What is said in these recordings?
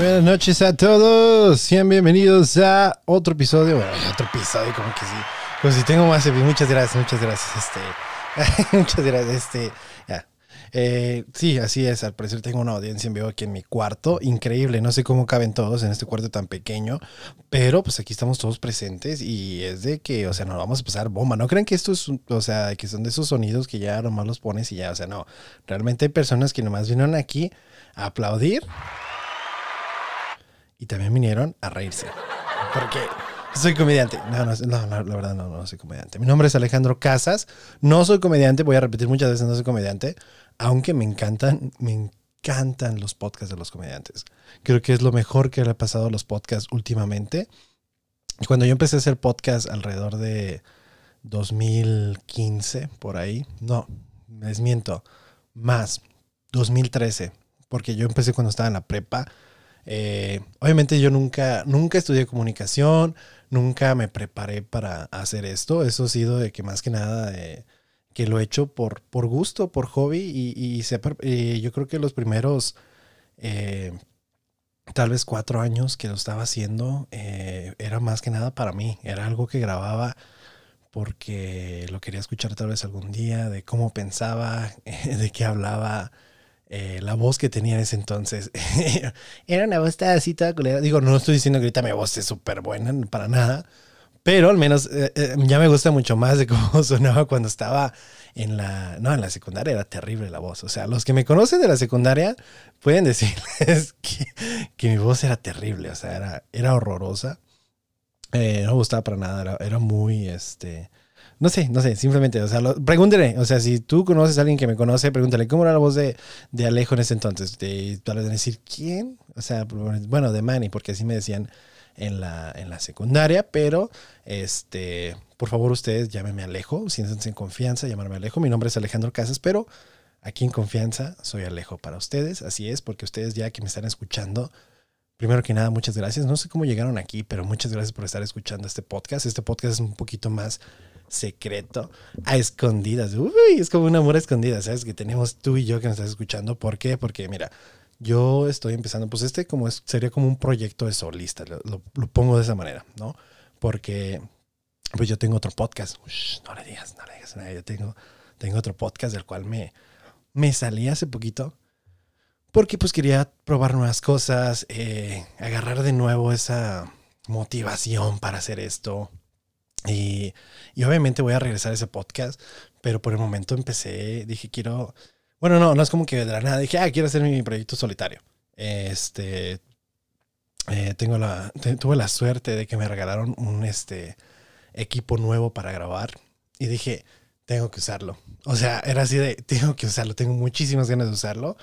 Buenas noches a todos. Sean bienvenidos a otro episodio. Bueno, otro episodio, como que sí. Como si tengo más. Muchas gracias, muchas gracias. Este, muchas gracias. Este, ya. Eh, sí, así es. Al parecer tengo una audiencia en vivo aquí en mi cuarto. Increíble. No sé cómo caben todos en este cuarto tan pequeño. Pero pues aquí estamos todos presentes y es de que, o sea, nos vamos a pasar bomba. No crean que esto es, o sea, que son de esos sonidos que ya nomás los pones y ya, o sea, no. Realmente hay personas que nomás vinieron aquí a aplaudir y también vinieron a reírse. Porque soy comediante. No, no, la verdad no, no soy comediante. Mi nombre es Alejandro Casas. No soy comediante, voy a repetir muchas veces, no soy comediante, aunque me encantan, me encantan los podcasts de los comediantes. Creo que es lo mejor que le ha pasado a los podcasts últimamente. Cuando yo empecé a hacer podcast alrededor de 2015, por ahí, no, les miento, más, 2013, porque yo empecé cuando estaba en la prepa eh, obviamente yo nunca, nunca estudié comunicación, nunca me preparé para hacer esto. Eso ha sido de que más que nada eh, que lo he hecho por, por gusto, por hobby y, yo creo que los primeros eh, tal vez cuatro años que lo estaba haciendo era más que nada para mí. Era algo que grababa porque lo quería escuchar tal vez algún día, de cómo pensaba, de qué hablaba. Eh, la voz que tenía en ese entonces era una voz así toda culera. Digo, no estoy diciendo que ahorita mi voz es súper buena, para nada, pero al menos eh, eh, ya me gusta mucho más de cómo sonaba cuando estaba en la, no, en la secundaria era terrible la voz. O sea, los que me conocen de la secundaria pueden decirles que, que mi voz era terrible, o sea, era, era horrorosa. no me gustaba para nada, era, era muy, este, no sé, no sé, simplemente, o sea, pregúntele, o sea, si tú conoces a alguien que me conoce, pregúntale, ¿cómo era la voz de, de Alejo en ese entonces? De, tal vez decir, ¿quién? O sea, bueno, de Manny, porque así me decían en la, en la secundaria, pero, este, por favor, ustedes llámenme Alejo, siéntense en confianza, llamarme Alejo, mi nombre es Alejandro Casas, pero aquí en confianza soy Alejo para ustedes, así es, porque ustedes ya que me están escuchando, Primero que nada, muchas gracias. No sé cómo llegaron aquí, pero muchas gracias por estar escuchando este podcast. Este podcast es un poquito más secreto, a escondidas. Uy, es como un amor a escondidas, ¿sabes? Que tenemos tú y yo que nos estás escuchando. ¿Por qué? Porque mira, yo estoy empezando, pues este como es, sería como un proyecto de solista, lo, pongo de esa manera, ¿no? Porque pues yo tengo otro podcast. no le digas, no le digas nada. Yo tengo, tengo otro podcast del cual me, me salí hace poquito. Porque pues quería probar nuevas cosas, eh, agarrar de nuevo esa motivación para hacer esto, y, obviamente voy a regresar a ese podcast, pero por el momento empecé, dije, quiero, bueno, no, no es como que de la nada, dije, ah, quiero hacer mi proyecto solitario. Este, eh, tengo la, tuve la suerte de que me regalaron un este, equipo nuevo para grabar y dije, tengo que usarlo. O sea, era así de, tengo que usarlo, tengo muchísimas ganas de usarlo.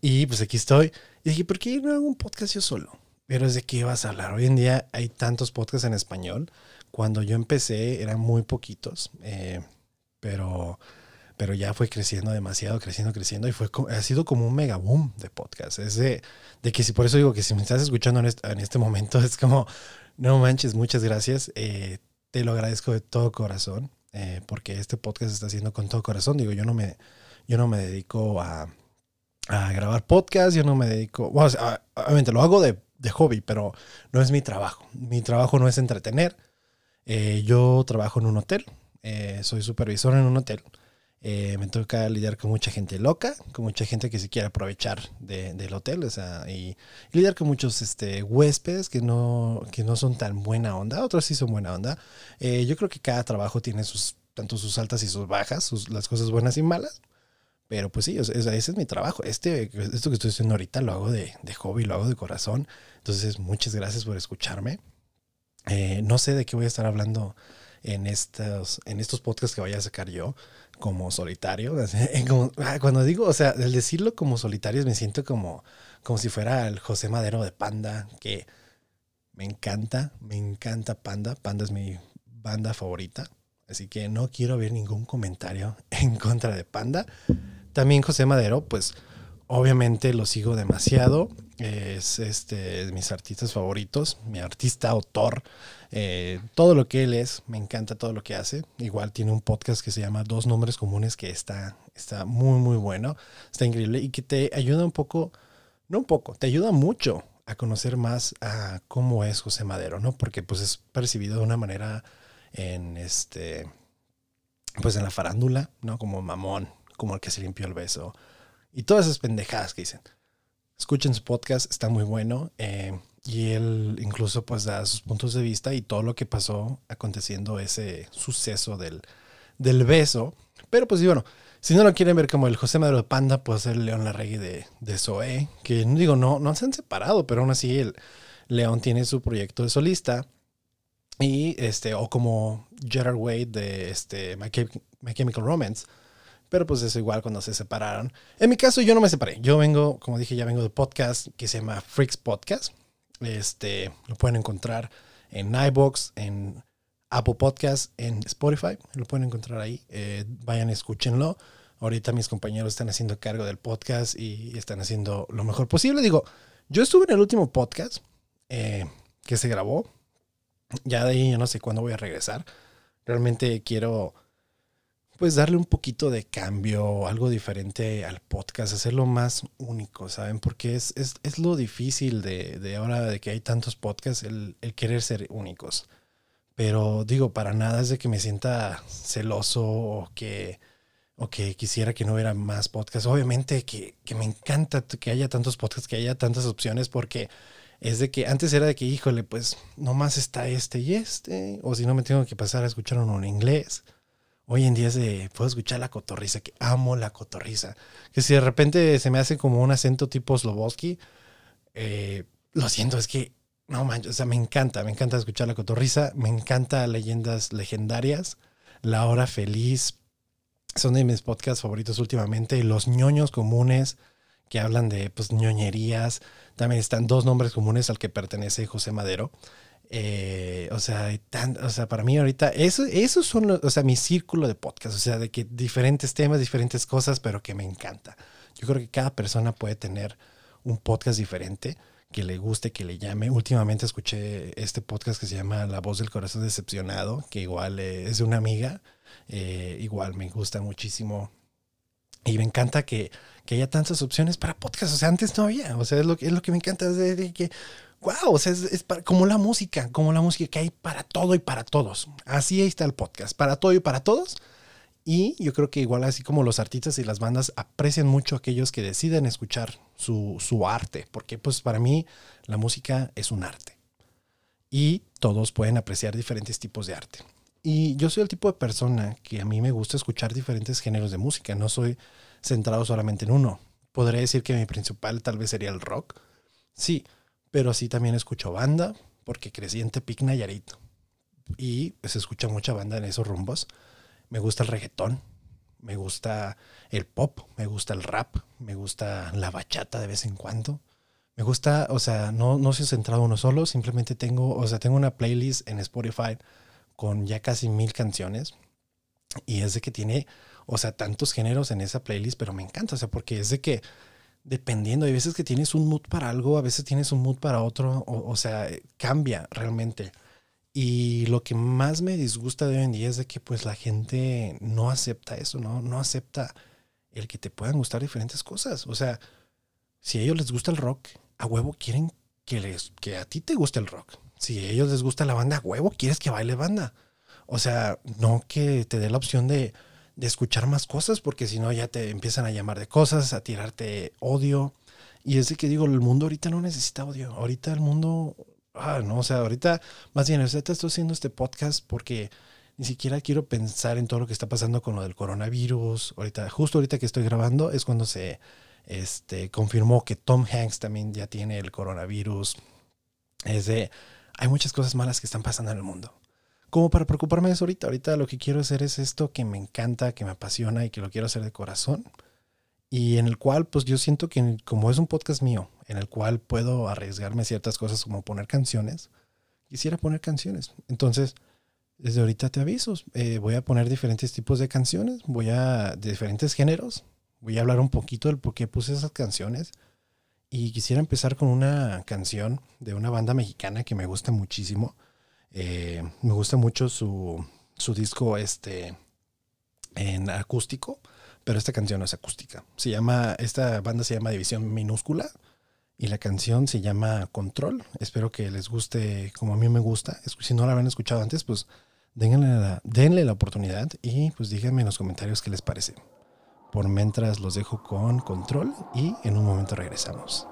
Y pues aquí estoy. Y dije, ¿por qué no hago un podcast yo solo? Pero es de qué vas a hablar. Hoy en día hay tantos podcasts en español cuando yo empecé eran muy poquitos, eh, pero, pero ya fue creciendo demasiado, creciendo, creciendo y fue, ha sido como un mega boom de podcast. Es de, de que si por eso digo que si me estás escuchando en este, en este momento es como, no manches, muchas gracias. Eh, te lo agradezco de todo corazón eh, porque este podcast se está haciendo con todo corazón. Digo, yo no me, yo no me dedico a, a grabar podcast, yo no me dedico, bueno, obviamente lo hago de, de hobby, pero no es mi trabajo. Mi trabajo no es entretener eh, yo trabajo en un hotel, eh, soy supervisor en un hotel. Eh, me toca lidiar con mucha gente loca, con mucha gente que se quiere aprovechar del hotel, o sea, y, lidiar con muchos este, huéspedes que no, que no son tan buena onda, otros sí son buena onda. yo creo que cada trabajo tiene sus, tanto sus altas y sus bajas, sus, las cosas buenas y malas. Pero pues sí, ese es mi trabajo. Este, esto que estoy haciendo ahorita lo hago de, de hobby, lo hago de corazón. Entonces, muchas gracias por escucharme. Eh, no sé de qué voy a estar hablando en estos, en estos podcasts que vaya a sacar yo como solitario. Ah, cuando digo, o sea, el decirlo como solitario me siento como, como si fuera el José Madero de Panda, que me encanta, me encanta Panda. Panda es mi banda favorita. Así que no quiero ver ningún comentario en contra de Panda. También José Madero, pues obviamente lo sigo demasiado es este, de mis artistas favoritos, mi artista autor. Eh, todo lo que él es, me encanta todo lo que hace. Igual tiene un podcast que se llama Dos Nombres Comunes que está, está muy, muy bueno, está increíble y que te ayuda un poco, no un poco, te ayuda mucho a conocer más a cómo es José Madero, ¿no? Porque pues es percibido de una manera en este, pues en la farándula, ¿no? Como mamón, como el que se limpió el beso y todas esas pendejadas que dicen. Escuchen su podcast, está muy bueno. Eh, y él incluso pues da sus puntos de vista y todo lo que pasó aconteciendo ese suceso del, del beso. Pero pues bueno, si no lo quieren ver como el José Madero de Panda, pues el León Larregui de, de Zoe, que digo, no, no se han separado, pero aún así el León tiene su proyecto de solista. Y este, o como Gerard Wade de este, My, Chemical Romance. Pero pues eso igual cuando se separaron. En mi caso yo no me separé. Yo vengo, como dije, ya vengo de podcast que se llama Freaks Podcast. Este, lo pueden encontrar en iBox, en Apple Podcast, en Spotify. Lo pueden encontrar ahí. Eh, vayan, escúchenlo. Ahorita mis compañeros están haciendo cargo del podcast y están haciendo lo mejor posible. Digo, yo estuve en el último podcast eh, que se grabó. Ya de ahí yo no sé cuándo voy a regresar. Realmente quiero pues darle un poquito de cambio, algo diferente al podcast, hacerlo más único, ¿saben? Porque es, es, lo difícil de, de, ahora de que hay tantos podcasts, el, el, querer ser únicos. Pero digo, para nada es de que me sienta celoso o que, o que quisiera que no hubiera más podcasts. Obviamente que, que me encanta que haya tantos podcasts, que haya tantas opciones, porque es de que antes era de que, híjole, pues nomás está este y este, o si no me tengo que pasar a escuchar uno en inglés Hoy en día es de, puedo escuchar la cotorriza, que amo la cotorriza. Que si de repente se me hace como un acento tipo Sloboski, eh, lo siento, es que, no manches, o sea, me encanta, me encanta escuchar la cotorriza, me encanta leyendas legendarias, La Hora Feliz, son de mis podcasts favoritos últimamente, Los ñoños comunes, que hablan de pues ñoñerías, también están dos nombres comunes al que pertenece José Madero. Eh, o, sea, tan, o sea, para mí ahorita, eso, esos son, o sea, mi círculo de podcast, o sea, de que diferentes temas, diferentes cosas, pero que me encanta. Yo creo que cada persona puede tener un podcast diferente que le guste, que le llame. Últimamente escuché este podcast que se llama La voz del corazón decepcionado, que igual es de una amiga, eh, igual me gusta muchísimo. Y me encanta que, que, haya tantas opciones para podcast. O sea, antes no había. O sea, es lo, es lo que me encanta. Es de que wow, o sea, es, como la música, como la música que hay para todo y para todos. Así está el podcast, para todo y para todos. Y yo creo que igual así como los artistas y las bandas aprecian mucho a aquellos que deciden escuchar su, su arte, porque pues para mí la música es un arte. Y todos pueden apreciar diferentes tipos de arte. Y yo soy el tipo de persona que a mí me gusta escuchar diferentes géneros de música, no soy centrado solamente en uno. Podría decir que mi principal tal vez sería el rock. Sí, pero sí también escucho banda, porque crecí en Tepic Nayarit y se escucha mucha banda en esos rumbos. Me gusta el reggaetón, me gusta el pop, me gusta el rap, me gusta la bachata de vez en cuando. Me gusta, o sea, no, no soy centrado uno solo, simplemente tengo, o sea, tengo una playlist en Spotify con ya casi mil canciones y es de que tiene, o sea, tantos géneros en esa playlist, pero me encanta, o sea, porque es de que dependiendo, hay veces que tienes un mood para algo, a veces tienes un mood para otro, o, sea, cambia realmente. Y lo que más me disgusta de hoy en día es de que pues la gente no acepta eso, ¿no? No acepta el que te puedan gustar diferentes cosas. O sea, si a ellos les gusta el rock, a huevo quieren que, les, que a ti te guste el rock. Si a ellos les gusta la banda, a huevo quieres que baile banda. O sea, no que te dé la opción de, de escuchar más cosas, porque si no ya te empiezan a llamar de cosas, a tirarte odio. Y es de que digo, el mundo ahorita no necesita odio. Ahorita el mundo, ah, no, o sea, ahorita más bien, ahorita estoy haciendo este podcast porque ni siquiera quiero pensar en todo lo que está pasando con lo del coronavirus. Ahorita, justo ahorita que estoy grabando es cuando se este, confirmó que Tom Hanks también ya tiene el coronavirus. Es de, hay muchas cosas malas que están pasando en el mundo como para preocuparme de eso ahorita. Ahorita lo que quiero hacer es esto que me encanta, que me apasiona y que lo quiero hacer de corazón. Y en el cual, pues yo siento que como es un podcast mío, en el cual puedo arriesgarme ciertas cosas como poner canciones, quisiera poner canciones. Entonces, desde ahorita te aviso, eh, voy a poner diferentes tipos de canciones, voy a, de diferentes géneros, voy a hablar un poquito del por qué puse esas canciones. Y quisiera empezar con una canción de una banda mexicana que me gusta muchísimo eh, me gusta mucho su, su disco este, en acústico, pero esta canción no es acústica. Se llama, esta banda se llama División Minúscula Y la canción se llama Control. Espero que les guste como a mí me gusta. Si no la habían escuchado antes, pues denle la, denle la oportunidad y pues díganme en los comentarios qué les parece. Por mientras los dejo con Control y en un momento regresamos.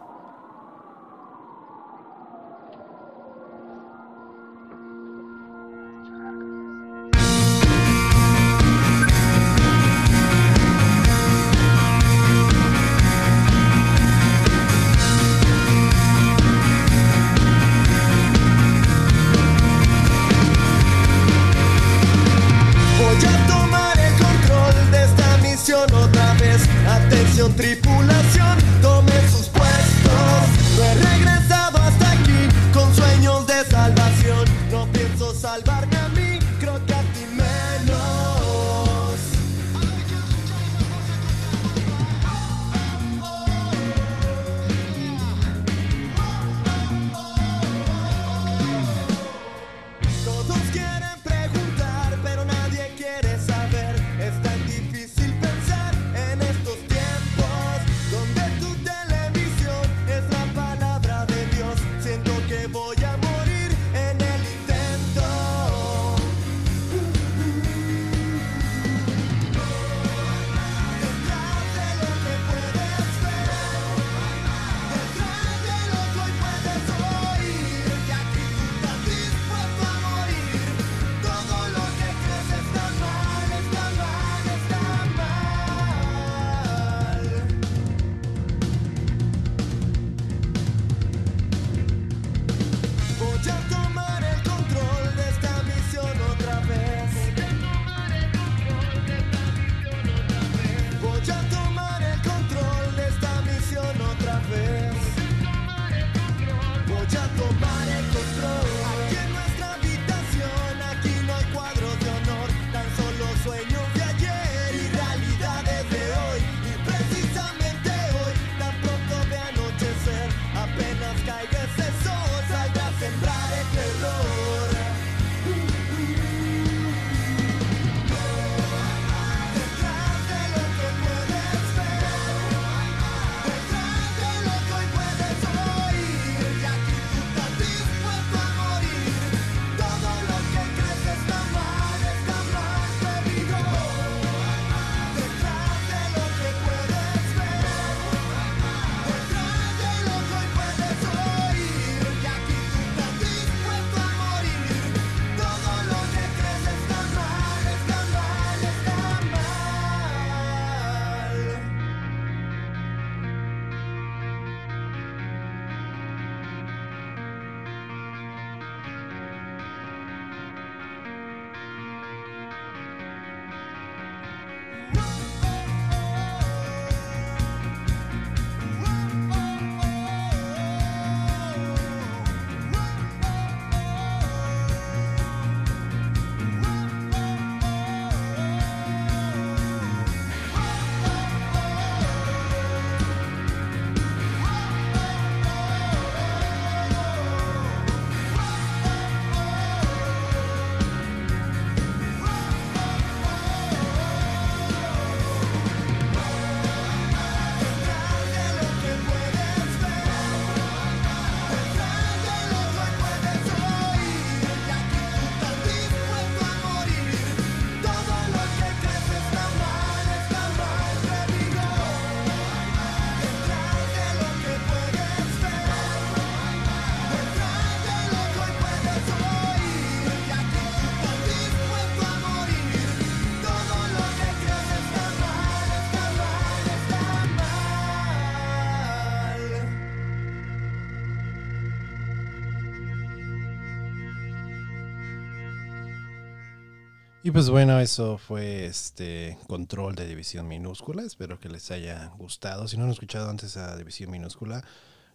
Pues bueno, eso fue este control de división minúscula. Espero que les haya gustado. Si no han escuchado antes a división minúscula,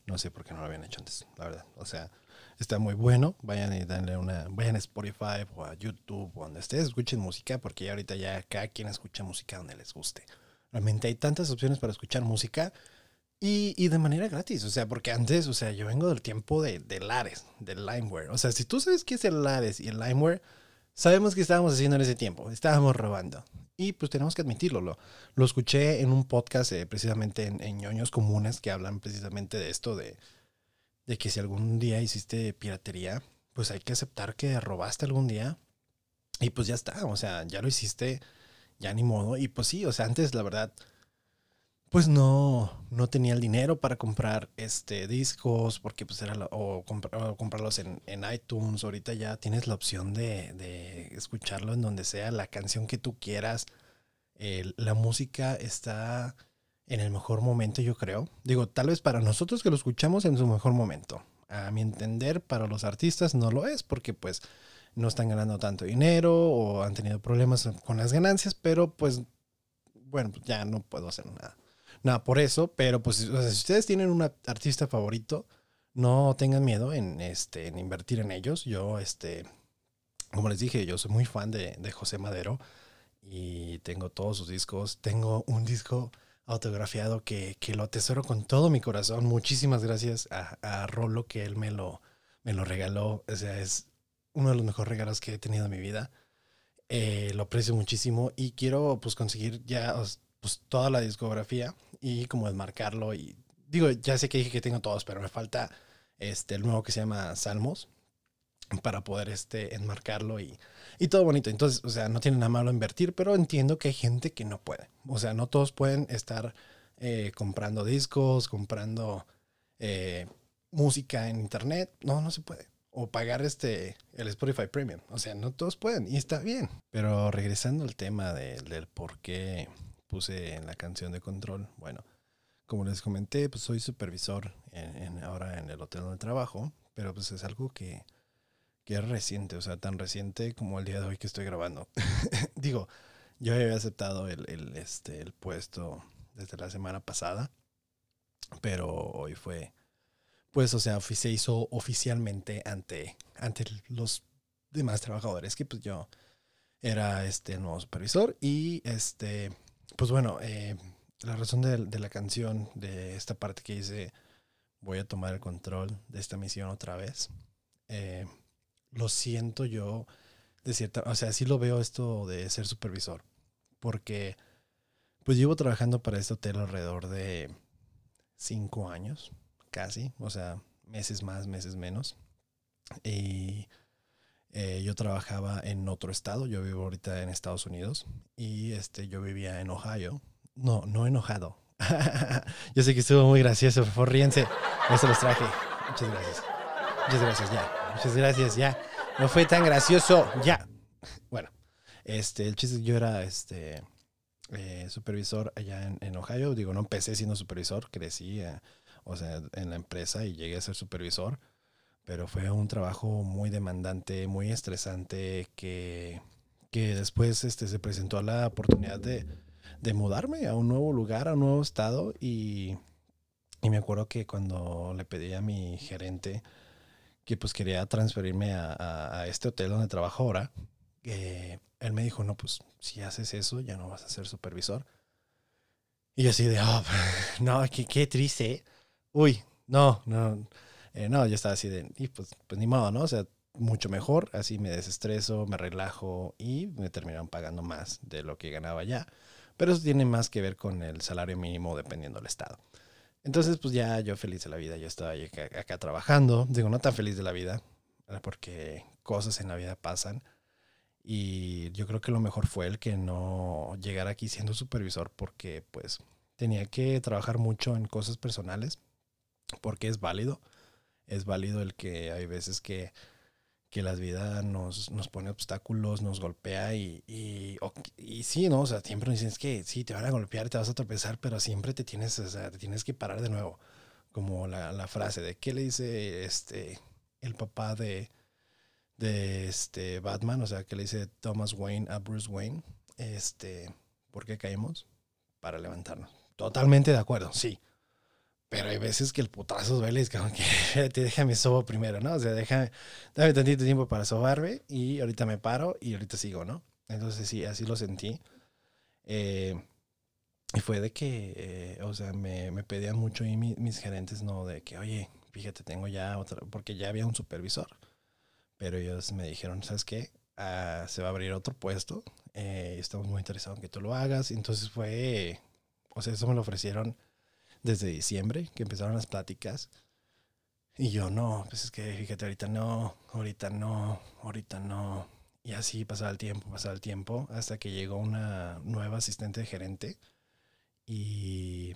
no sé por qué no lo habían hecho antes, la verdad. O sea, está muy bueno. Vayan y denle una, vayan a Spotify o a YouTube o donde estés, escuchen música, porque ya ahorita ya cada quien escucha música donde les guste. Realmente hay tantas opciones para escuchar música y, y de manera gratis. O sea, porque antes, o sea, yo vengo del tiempo de, de Lares, del Limeware. O sea, si tú sabes qué es el Lares y el Limeware, sabemos que estábamos haciendo en ese tiempo, estábamos robando. Y pues tenemos que admitirlo. Lo, escuché en un podcast eh, precisamente en, en, ñoños comunes que hablan precisamente de esto, de, de que si algún día hiciste piratería, pues hay que aceptar que robaste algún día. Y pues ya está, o sea, ya lo hiciste, ya ni modo. Y pues sí, o sea, antes la verdad pues no, no tenía el dinero para comprar este discos, porque pues era, o, comprarlos en, iTunes, ahorita ya tienes la opción de, de, escucharlo en donde sea, la canción que tú quieras, la música está en el mejor momento, yo creo. Digo, tal vez para nosotros que lo escuchamos en su mejor momento. A mi entender, para los artistas no lo es, porque pues no están ganando tanto dinero o han tenido problemas con las ganancias, pero pues, bueno, ya no puedo hacer nada nada por eso, pero pues si ustedes tienen un artista favorito, no tengan miedo en, este, en invertir en ellos. Yo, este, como les dije, yo soy muy fan de, de José Madero y tengo todos sus discos. Tengo un disco autografiado que, que, lo atesoro con todo mi corazón. Muchísimas gracias a, a, Rolo que él me lo, me lo regaló. O sea, es uno de los mejores regalos que he tenido en mi vida. Eh, lo aprecio muchísimo y quiero pues conseguir ya pues toda la discografía y como enmarcarlo y digo, ya sé que dije que tengo todos, pero me falta este el nuevo que se llama Salmos para poder este enmarcarlo y, y todo bonito. Entonces, o sea, no tiene nada malo invertir, pero entiendo que hay gente que no puede. O sea, no todos pueden estar eh, comprando discos, comprando eh, música en internet. No, no se puede. O pagar este el Spotify Premium. O sea, no todos pueden y está bien. Pero regresando al tema del por qué puse en la canción de control. Bueno, como les comenté, pues soy supervisor en, ahora en el hotel donde trabajo, pero pues es algo que, que es reciente, o sea, tan reciente como el día de hoy que estoy grabando. Digo, yo había aceptado el, el, este, el puesto desde la semana pasada, pero hoy fue, pues, o sea, se hizo oficialmente ante, ante los demás trabajadores que pues yo era este nuevo supervisor y este pues bueno, eh, la razón de, la canción, de esta parte que dice, voy a tomar el control de esta misión otra vez, eh, lo siento yo de cierta, o sea, sí lo veo esto de ser supervisor, porque pues llevo trabajando para este hotel alrededor de cinco años, casi, o sea, meses más, meses menos, y eh, yo trabajaba en otro estado, yo vivo ahorita en Estados Unidos y este, yo vivía en Ohio. No, no enojado. yo sé que estuvo muy gracioso, por favor, ríense. Eso los traje. Muchas gracias. Muchas gracias, ya. Muchas gracias, ya. No fue tan gracioso, ya. Bueno, este, el chiste yo era este, eh, supervisor allá en, Ohio. Digo, no empecé siendo supervisor, crecí, eh, o sea, en la empresa y llegué a ser supervisor pero fue un trabajo muy demandante, muy estresante, que, que después este, se presentó la oportunidad de, de, mudarme a un nuevo lugar, a un nuevo estado, y, y, me acuerdo que cuando le pedí a mi gerente que pues quería transferirme a, a, este hotel donde trabajo ahora, eh, él me dijo, no, pues si haces eso ya no vas a ser supervisor. Y así de, oh, no, qué, qué triste. Uy, no, no eh, no, yo estaba así de, y pues, pues ni modo, ¿no? O sea, mucho mejor, así me desestreso, me relajo y me terminaron pagando más de lo que ganaba ya. Pero eso tiene más que ver con el salario mínimo dependiendo del estado. Entonces, pues ya yo feliz de la vida, yo estaba acá, acá trabajando, digo, no tan feliz de la vida, porque cosas en la vida pasan. Y yo creo que lo mejor fue el que no llegara aquí siendo supervisor porque pues tenía que trabajar mucho en cosas personales, porque es válido es válido el que hay veces que, que la vida nos, nos pone obstáculos, nos golpea y, y, sí, ¿no? O sea, siempre nos dicen que sí, te van a golpear, te vas a tropezar, pero siempre te tienes, o sea, te tienes que parar de nuevo. Como la, la frase de qué le dice este el papá de, de este Batman, o sea, que le dice Thomas Wayne a Bruce Wayne, este, ¿por qué caemos? Para levantarnos. Totalmente de acuerdo, sí. Pero hay veces que el putazo duele, es como que te déjame sobo primero, ¿no? O sea, déjame, dame tantito tiempo para sobarme y ahorita me paro y ahorita sigo, ¿no? Entonces sí, así lo sentí. Eh, y fue de que, eh, o sea, me, me pedían mucho y mis gerentes, ¿no? De que, oye, fíjate, tengo ya otra, porque ya había un supervisor. Pero ellos me dijeron, ¿sabes qué? ah, se va a abrir otro puesto. Eh, estamos muy interesados en que tú lo hagas. Entonces fue, o sea, eso me lo ofrecieron desde diciembre, que empezaron las pláticas. Y yo, no, pues es que fíjate, ahorita no, ahorita no, ahorita no. Y así pasaba el tiempo, pasaba el tiempo, hasta que llegó una nueva asistente de gerente. Y,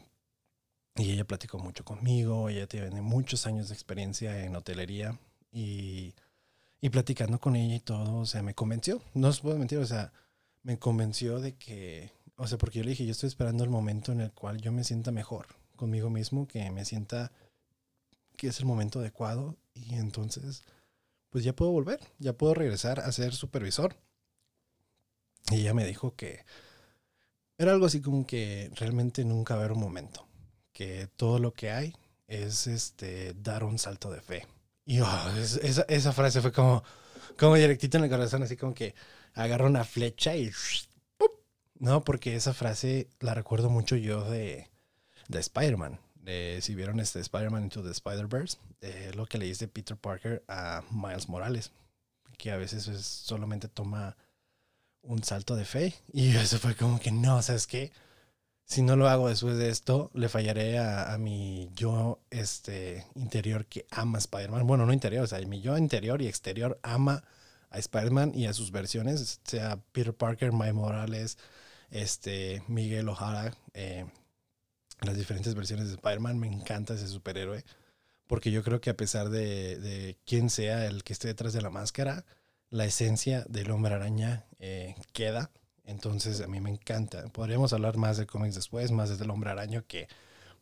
y ella platicó mucho conmigo, ella tiene muchos años de experiencia en hotelería. Y, y platicando con ella y todo, o sea, me convenció, no os puedo mentir, o sea, me convenció de que, o sea, porque yo le dije, yo estoy esperando el momento en el cual yo me sienta mejor conmigo mismo, que me sienta que es el momento adecuado y entonces, pues ya puedo volver, ya puedo regresar a ser supervisor. Y ella me dijo que era algo así como que realmente nunca va a haber un momento, que todo lo que hay es este dar un salto de fe. Y oh, esa, esa, frase fue como, como directito en el corazón, así como que agarra una flecha y... No, porque esa frase la recuerdo mucho yo de, de Spider-Man. si vieron este Spider-Man Into the Spider-Verse, eh, lo que le dice Peter Parker a Miles Morales, que a veces solamente toma un salto de fe. Y eso fue como que no, ¿sabes qué? si no lo hago después de esto, le fallaré a, mi yo este, interior que ama Spider-Man. Bueno, no interior, o sea, mi yo interior y exterior ama a Spider-Man y a sus versiones, sea Peter Parker, Miles Morales, este, Miguel O'Hara, eh, las diferentes versiones de Spider-Man. Me encanta ese superhéroe, porque yo creo que a pesar de, de quién sea el que esté detrás de la máscara, la esencia del hombre araña eh, queda entonces a mí me encanta. Podríamos hablar más de cómics después, más desde el hombre araño, que,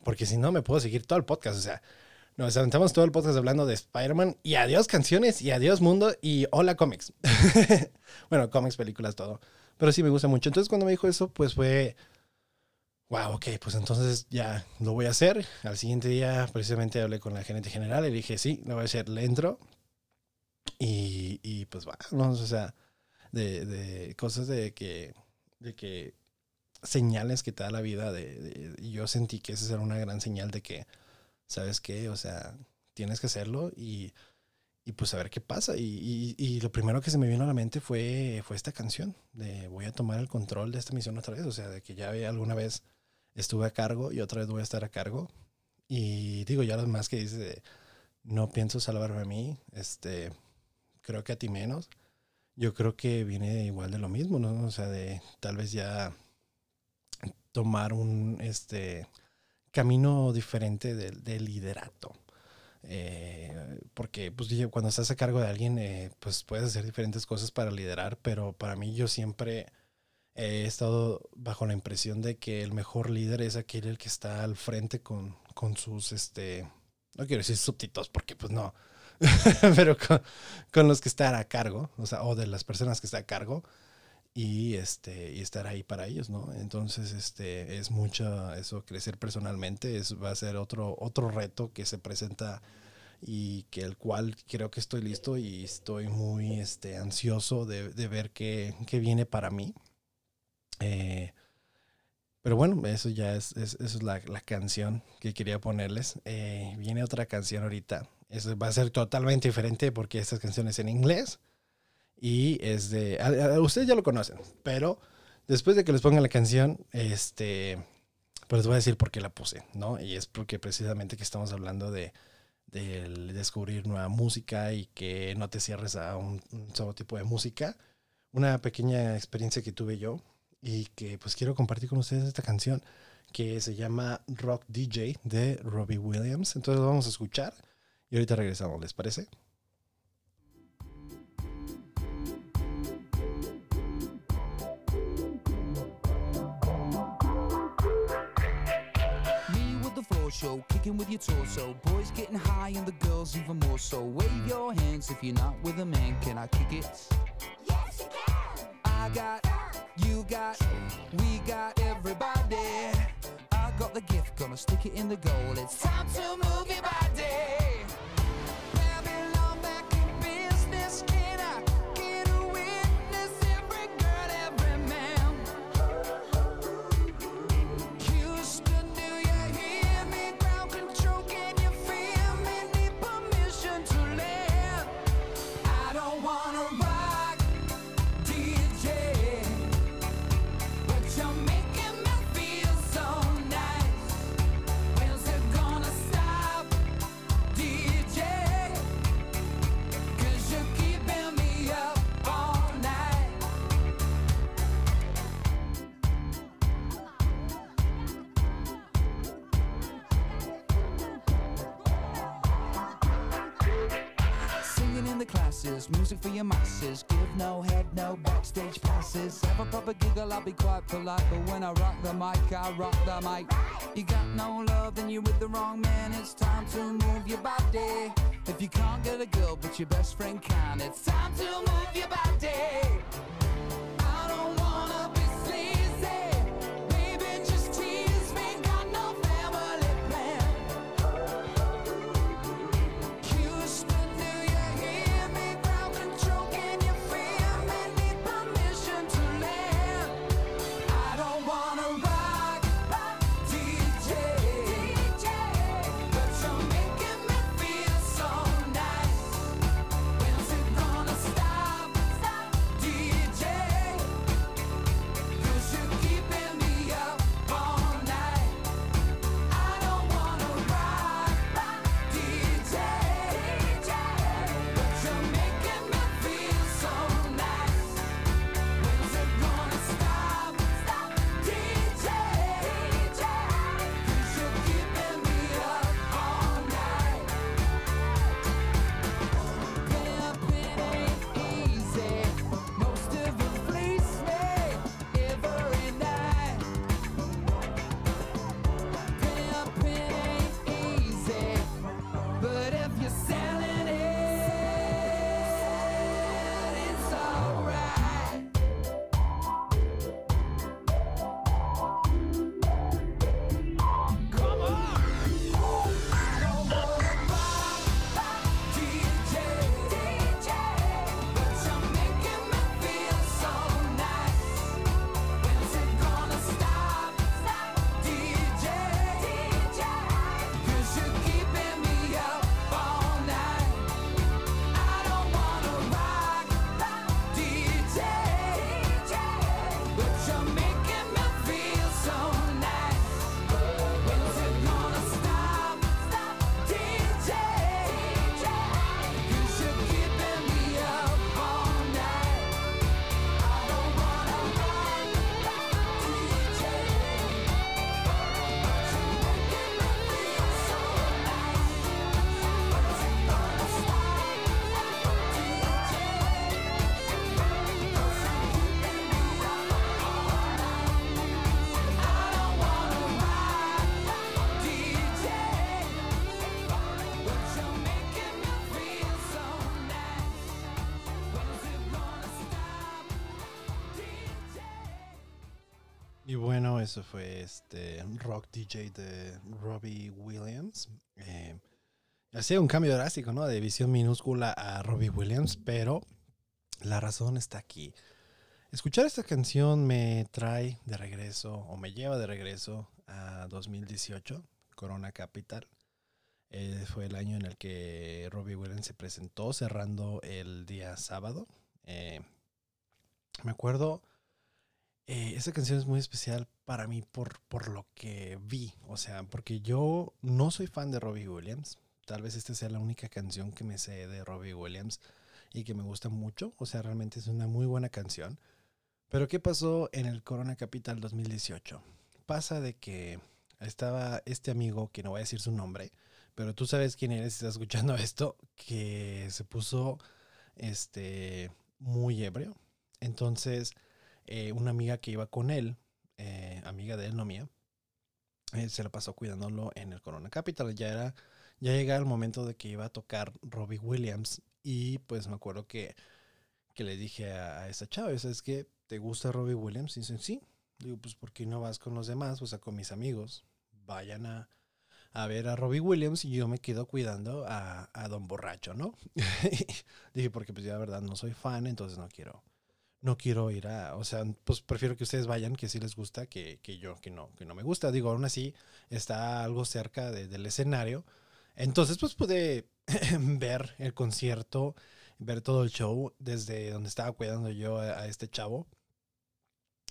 porque si no me puedo seguir todo el podcast. O sea, nos aventamos todo el podcast hablando de Spider-Man y adiós canciones y adiós mundo y hola cómics. bueno, cómics, películas, todo. Pero sí me gusta mucho. Entonces cuando me dijo eso, pues fue, wow, ok, pues entonces ya lo voy a hacer. Al siguiente día precisamente hablé con la gerente general y dije, sí, lo voy a hacer, le entro. Y, y pues vamos, o sea de, cosas de que, de que señales que te da la vida. De, y yo sentí que esa era una gran señal de que, ¿sabes qué? O sea, tienes que hacerlo y, y pues a qué pasa. Y, y, lo primero que se me vino a la mente fue, fue esta canción de voy a tomar el control de esta misión otra vez. O sea, de que ya alguna vez estuve a cargo y otra vez voy a estar a cargo. Y digo, ya lo más que dice no pienso salvarme a mí, este, creo que a ti menos yo creo que viene igual de lo mismo, ¿no? O sea, de tal vez ya tomar un este camino diferente de, liderato. Eh, porque pues, cuando estás a cargo de alguien, eh, pues puedes hacer diferentes cosas para liderar, pero para mí yo siempre he estado bajo la impresión de que el mejor líder es aquel el que está al frente con, con sus, este, no quiero decir súbditos, porque pues no, pero con, los que están a cargo, o sea, o de las personas que están a cargo y este y estar ahí para ellos, ¿no? Entonces, este es mucho eso crecer personalmente, es va a ser otro otro reto que se presenta y que el cual creo que estoy listo y estoy muy este ansioso de, ver qué, viene para mí. Eh, pero bueno, eso ya es, es, la, canción que quería ponerles. Eh, viene otra canción ahorita eso va a ser totalmente diferente porque esta canción es en inglés y es de... ustedes ya lo conocen, pero después de que les ponga la canción, este, pues les voy a decir por qué la puse, ¿no? Y es porque precisamente que estamos hablando de, descubrir nueva música y que no te cierres a un, solo tipo de música. Una pequeña experiencia que tuve yo y que pues quiero compartir con ustedes esta canción que se llama Rock DJ de Robbie Williams. Entonces vamos a escuchar y ahorita regresamos, ¿les parece? show, kicking with your torso. Boys getting high and the girls even more so. Wave your hands if you're not with a man. Can I kick it? Yes, you can. I got, you got, we got everybody. I got the gift, gonna stick it in the goal. It's time to move your body. Polite. But when I rock the mic, I rock the mic. You got no love, then you're with the wrong man. It's time to move your body. If you can't get a girl, but your best friend can, it's time to move your body. Eso fue este rock DJ de Robbie Williams. Eh, hacía un cambio drástico, ¿no? De visión minúscula a Robbie Williams, pero la razón está aquí. Escuchar esta canción me trae de regreso o me lleva de regreso a 2018, Corona Capital. Eh, fue el año en el que Robbie Williams se presentó cerrando el día sábado. Eh, me acuerdo, eh, esa canción es muy especial para mí por, por lo que vi. O sea, porque yo no soy fan de Robbie Williams. Tal vez esta sea la única canción que me sé de Robbie Williams y que me gusta mucho. O sea, realmente es una muy buena canción. Pero ¿qué pasó en el Corona Capital 2018? Pasa de que estaba este amigo, que no voy a decir su nombre, pero tú sabes quién eres si estás escuchando esto, que se puso este, muy ebrio. Entonces, eh, una amiga que iba con él, eh, amiga de él, no mía, eh, se la pasó cuidándolo en el Corona Capital. Ya era, ya llegaba el momento de que iba a tocar Robbie Williams. Y pues me acuerdo que, que le dije a, esa chava, ¿sabes qué? ¿Te gusta Robbie Williams? Y dicen, sí. Digo, pues ¿por qué no vas con los demás? O sea, con mis amigos. Vayan a, a ver a Robbie Williams y yo me quedo cuidando a, a Don Borracho, ¿no? Dije, porque pues ya la verdad no soy fan, entonces no quiero, no quiero ir a, o sea, pues prefiero que ustedes vayan, que sí les gusta, que, que yo, que no, que no me gusta. Digo, aún así está algo cerca de- del escenario. Entonces, pues pude ver el concierto, ver todo el show desde donde estaba cuidando yo a, a este chavo.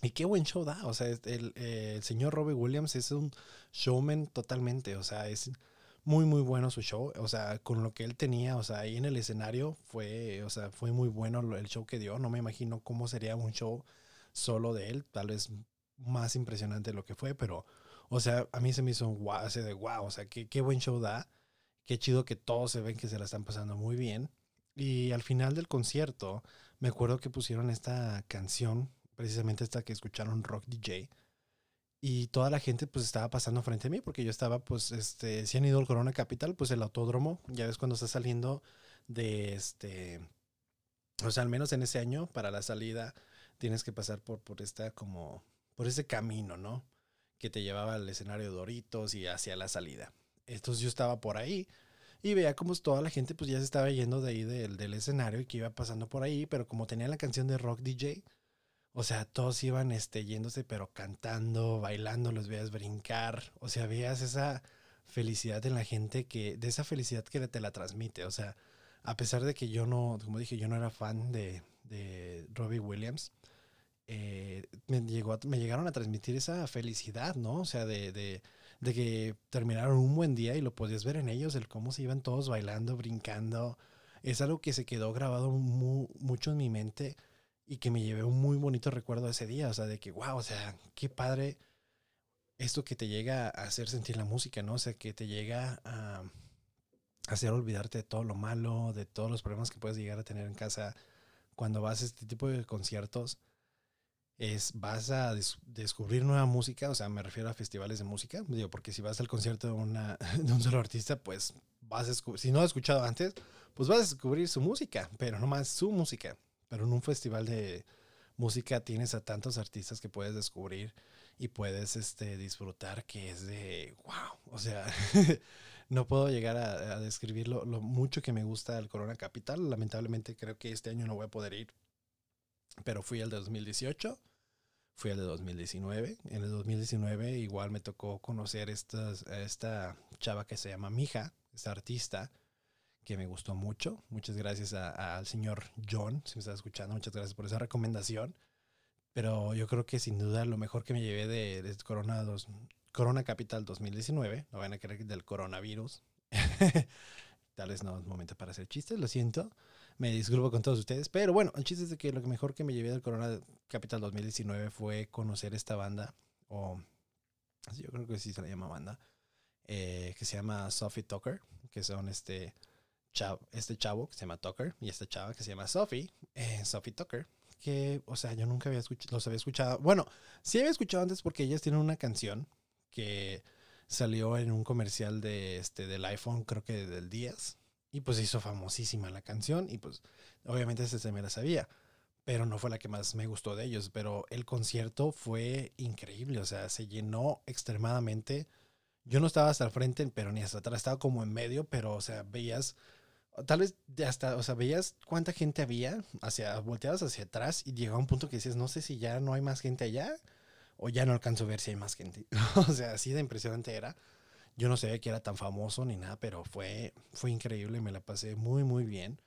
Y qué buen show da. O sea, el, eh, el señor Robbie Williams es un showman totalmente. O sea, es muy, muy bueno su show. O sea, con lo que él tenía, o sea, ahí en el escenario fue, o sea, fue muy bueno el show que dio. No me imagino cómo sería un show solo de él. Tal vez más impresionante lo que fue, pero, o sea, a mí se me hizo un guau, ese de wow. O sea, qué, qué buen show da. Qué chido que todos se ven que se la están pasando muy bien. Y al final del concierto, me acuerdo que pusieron esta canción, precisamente esta que escucharon Rock DJ. Y toda la gente pues estaba pasando frente a mí porque yo estaba pues, este, si han ido al Corona Capital, pues el autódromo, ya ves cuando está saliendo de este, o sea, al menos en ese año, para la salida, tienes que pasar por, por esta como, por ese camino, ¿no? Que te llevaba al escenario de Doritos y hacia la salida. Entonces yo estaba por ahí y veía como toda la gente pues ya se estaba yendo de ahí del, del escenario y que iba pasando por ahí, pero como tenía la canción de Rock DJ, o sea, todos iban este, yéndose, pero cantando, bailando, los veías brincar. O sea, veías esa felicidad en la gente que, de esa felicidad que te la transmite. O sea, a pesar de que yo no, como dije, yo no era fan de, de Robbie Williams, eh, me, llegó me llegaron a transmitir esa felicidad, ¿no? O sea, de, de, de, que terminaron un buen día y lo podías ver en ellos, el cómo se iban todos bailando, brincando. Es algo que se quedó grabado mucho en mi mente y que me llevé un muy bonito recuerdo ese día, o sea, de que, wow, o sea, qué padre esto que te llega a hacer sentir la música, ¿no? O sea, que te llega a hacer olvidarte de todo lo malo, de todos los problemas que puedes llegar a tener en casa cuando vas a este tipo de conciertos. Es, vas a descubrir nueva música, o sea, me refiero a festivales de música, digo, porque si vas al concierto de, una, de un solo artista, pues vas a si no has escuchado antes, pues vas a descubrir su música, pero no más su música. Pero en un festival de música tienes a tantos artistas que puedes descubrir y puedes este, disfrutar que es de wow. O sea, no puedo llegar a, describir lo, mucho que me gusta el Corona Capital. Lamentablemente creo que este año no voy a poder ir. Pero fui al de 2018, fui al de 2019. En el 2019 igual me tocó conocer esta chava que se llama Mija, esta artista que me gustó mucho. Muchas gracias al señor John, si me está escuchando, muchas gracias por esa recomendación. Pero yo creo que sin duda lo mejor que me llevé de, Corona, Corona Capital 2019, no van a creer del coronavirus. Tal vez no es momento para hacer chistes, lo siento. Me disculpo con todos ustedes. Pero bueno, el chiste es de que lo mejor que me llevé del Corona Capital 2019 fue conocer esta banda, o yo creo que sí se la llama banda, eh, que se llama Sophie Tucker, que son este este chavo que se llama Tucker y esta chava que se llama Sophie, eh, Sophie Tucker, que, o sea, yo nunca había escuchado, los había escuchado. Bueno, sí había escuchado antes porque ellas tienen una canción que salió en un comercial de este del iPhone, creo que del 10, y pues hizo famosísima la canción y pues obviamente ese se me la sabía, pero no fue la que más me gustó de ellos, pero el concierto fue increíble, o sea, se llenó extremadamente. Yo no estaba hasta el frente, pero ni hasta atrás, estaba como en medio, pero o sea, veías tal vez hasta, o sea, veías cuánta gente había, hacia, volteabas hacia atrás y llegaba un punto que dices, no sé si ya no hay más gente allá o ya no alcanzo a ver si hay más gente. o sea, así de impresionante era. Yo no sabía que era tan famoso ni nada, pero fue, fue increíble, me la pasé muy, muy bien.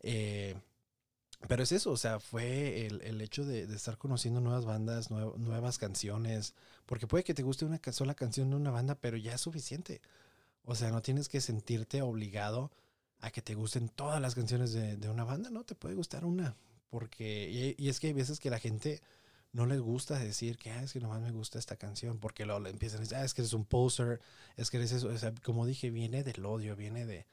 Eh, pero es eso, o sea, fue el, hecho de, estar conociendo nuevas bandas, nuevas canciones, porque puede que te guste una sola canción de una banda, pero ya es suficiente. O sea, no tienes que sentirte obligado a que te gusten todas las canciones de, una banda, ¿no? Te puede gustar una. Porque, y, es que hay veces que la gente no les gusta decir que ah, es que nomás me gusta esta canción, porque le empiezan a decir, ah, es que eres un poser, es que eres eso. O sea, como dije, viene del odio, viene de,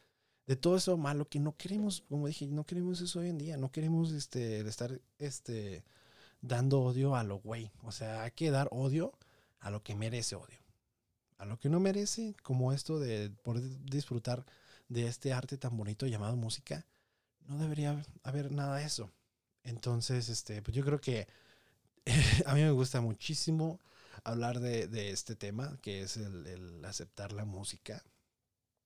de todo eso malo que no queremos, como dije, no queremos eso hoy en día, no queremos este, estar este, dando odio a lo güey. O sea, hay que dar odio a lo que merece odio. A lo que no merece, como esto de poder disfrutar de este arte tan bonito llamado música, no debería haber nada de eso. Entonces, este, pues yo creo que a mí me gusta muchísimo hablar de, este tema, que es el, aceptar la música.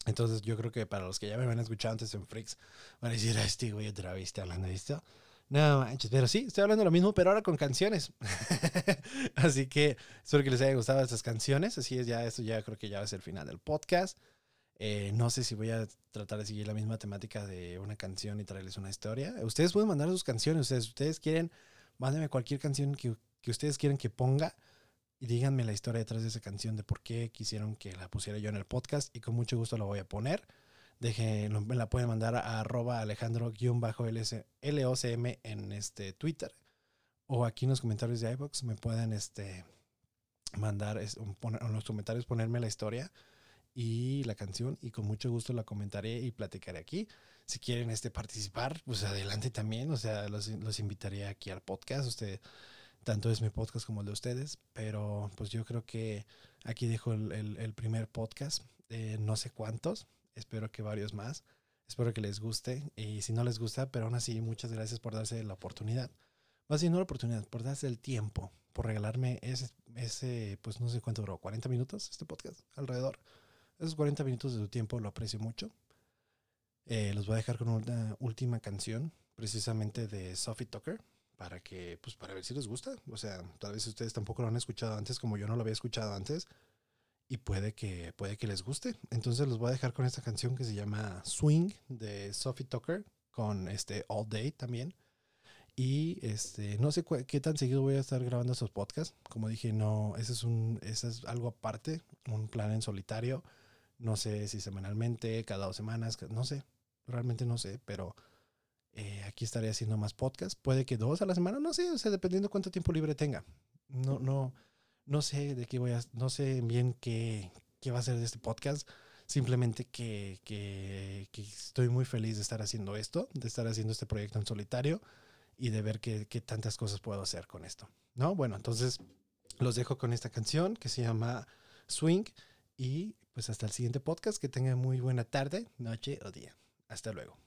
Entonces, yo creo que para los que ya me van a escuchar antes en Freaks, van a decir, este güey otra vez está hablando de esto. No manches, pero sí, estoy hablando de lo mismo, pero ahora con canciones. Así que espero que les haya gustado estas canciones. Así es, ya esto ya creo que ya ser el final del podcast. Eh, no sé si voy a tratar de seguir la misma temática de una canción y traerles una historia. Ustedes pueden mandar sus canciones. Ustedes, ustedes quieren, mándenme cualquier canción que, ustedes quieren que ponga y díganme la historia detrás de esa canción, de por qué quisieron que la pusiera yo en el podcast y con mucho gusto la voy a poner. Dejen, me la pueden mandar a arroba alejandro-locm en este Twitter o aquí en los comentarios de iBox me pueden este, mandar en los comentarios ponerme la historia y la canción y con mucho gusto la comentaré y platicaré aquí. Si quieren este participar, pues adelante también, o sea, los, los invitaré aquí al podcast. Usted, tanto es mi podcast como el de ustedes, pero pues yo creo que aquí dejo el, el, el primer podcast, eh, no sé cuántos, espero que varios más. Espero que les guste y si no les gusta, pero aún así muchas gracias por darse la oportunidad. Más bien no la oportunidad, por darse el tiempo, por regalarme ese, ese, pues no sé cuánto duró, 40 minutos este podcast, alrededor. Esos 40 minutos de tu tiempo lo aprecio mucho. Eh, los voy a dejar con una última canción, precisamente de Sophie Tucker, para que, pues para ver si les gusta. O sea, tal vez ustedes tampoco lo han escuchado antes, como yo no lo había escuchado antes y puede que, puede que les guste. Entonces los voy a dejar con esta canción que se llama Swing de Sophie Tucker con este All Day también. Y este, no sé qué tan seguido voy a estar grabando esos podcasts. Como dije, no, ese es, un, ese es algo aparte, un plan en solitario. No sé si semanalmente, cada dos semanas, no sé, realmente no sé, pero eh, aquí estaré haciendo más podcasts. Puede que dos a la semana, no sé, dependiendo cuánto tiempo libre tenga. No, no, no sé de qué voy no sé bien qué, qué va a ser de este podcast. Simplemente que, que, que, estoy muy feliz de estar haciendo esto, de estar haciendo este proyecto en solitario y de ver qué, qué tantas cosas puedo hacer con esto. ¿No? Bueno, entonces los dejo con esta canción que se llama Swing y pues hasta el siguiente podcast. Que tengan muy buena tarde, noche o día. Hasta luego.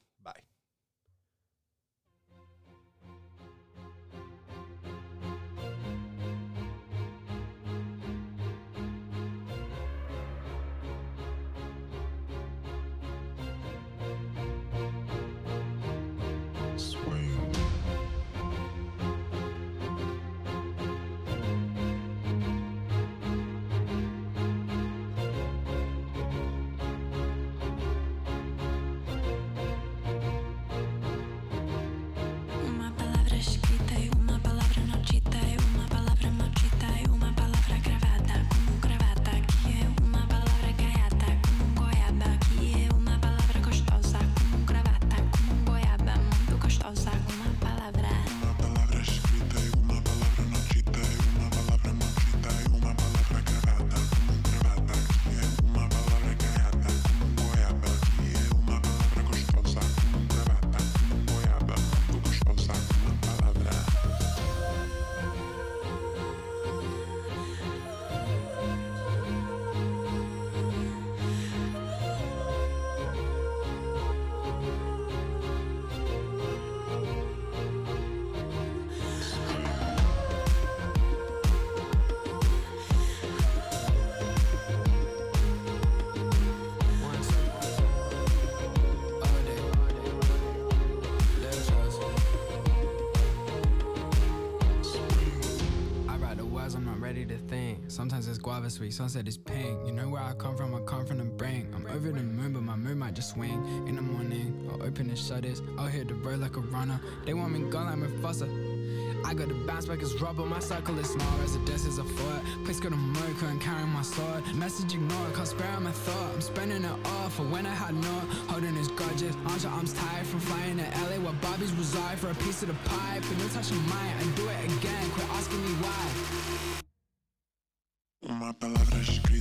Guava sweet, sunset is pink. You know where I come from, I come from the brain. I'm over the moon, but my moon might just swing. In the morning, I'll open the shutters. I'll hit the road like a runner. They want me gone like Mufasa. I got the bounce back as rubber, my circle is small, residence is a foot. Place got a murk and carrying my sword. Message ignored, can't spare my thought. I'm spending it all for when I had not. Holding his grudges, arms arms tired from flying to LA where Bobbies reside for a piece of the pie. But no touching mine, and do it again, quit asking me why tomar palabras que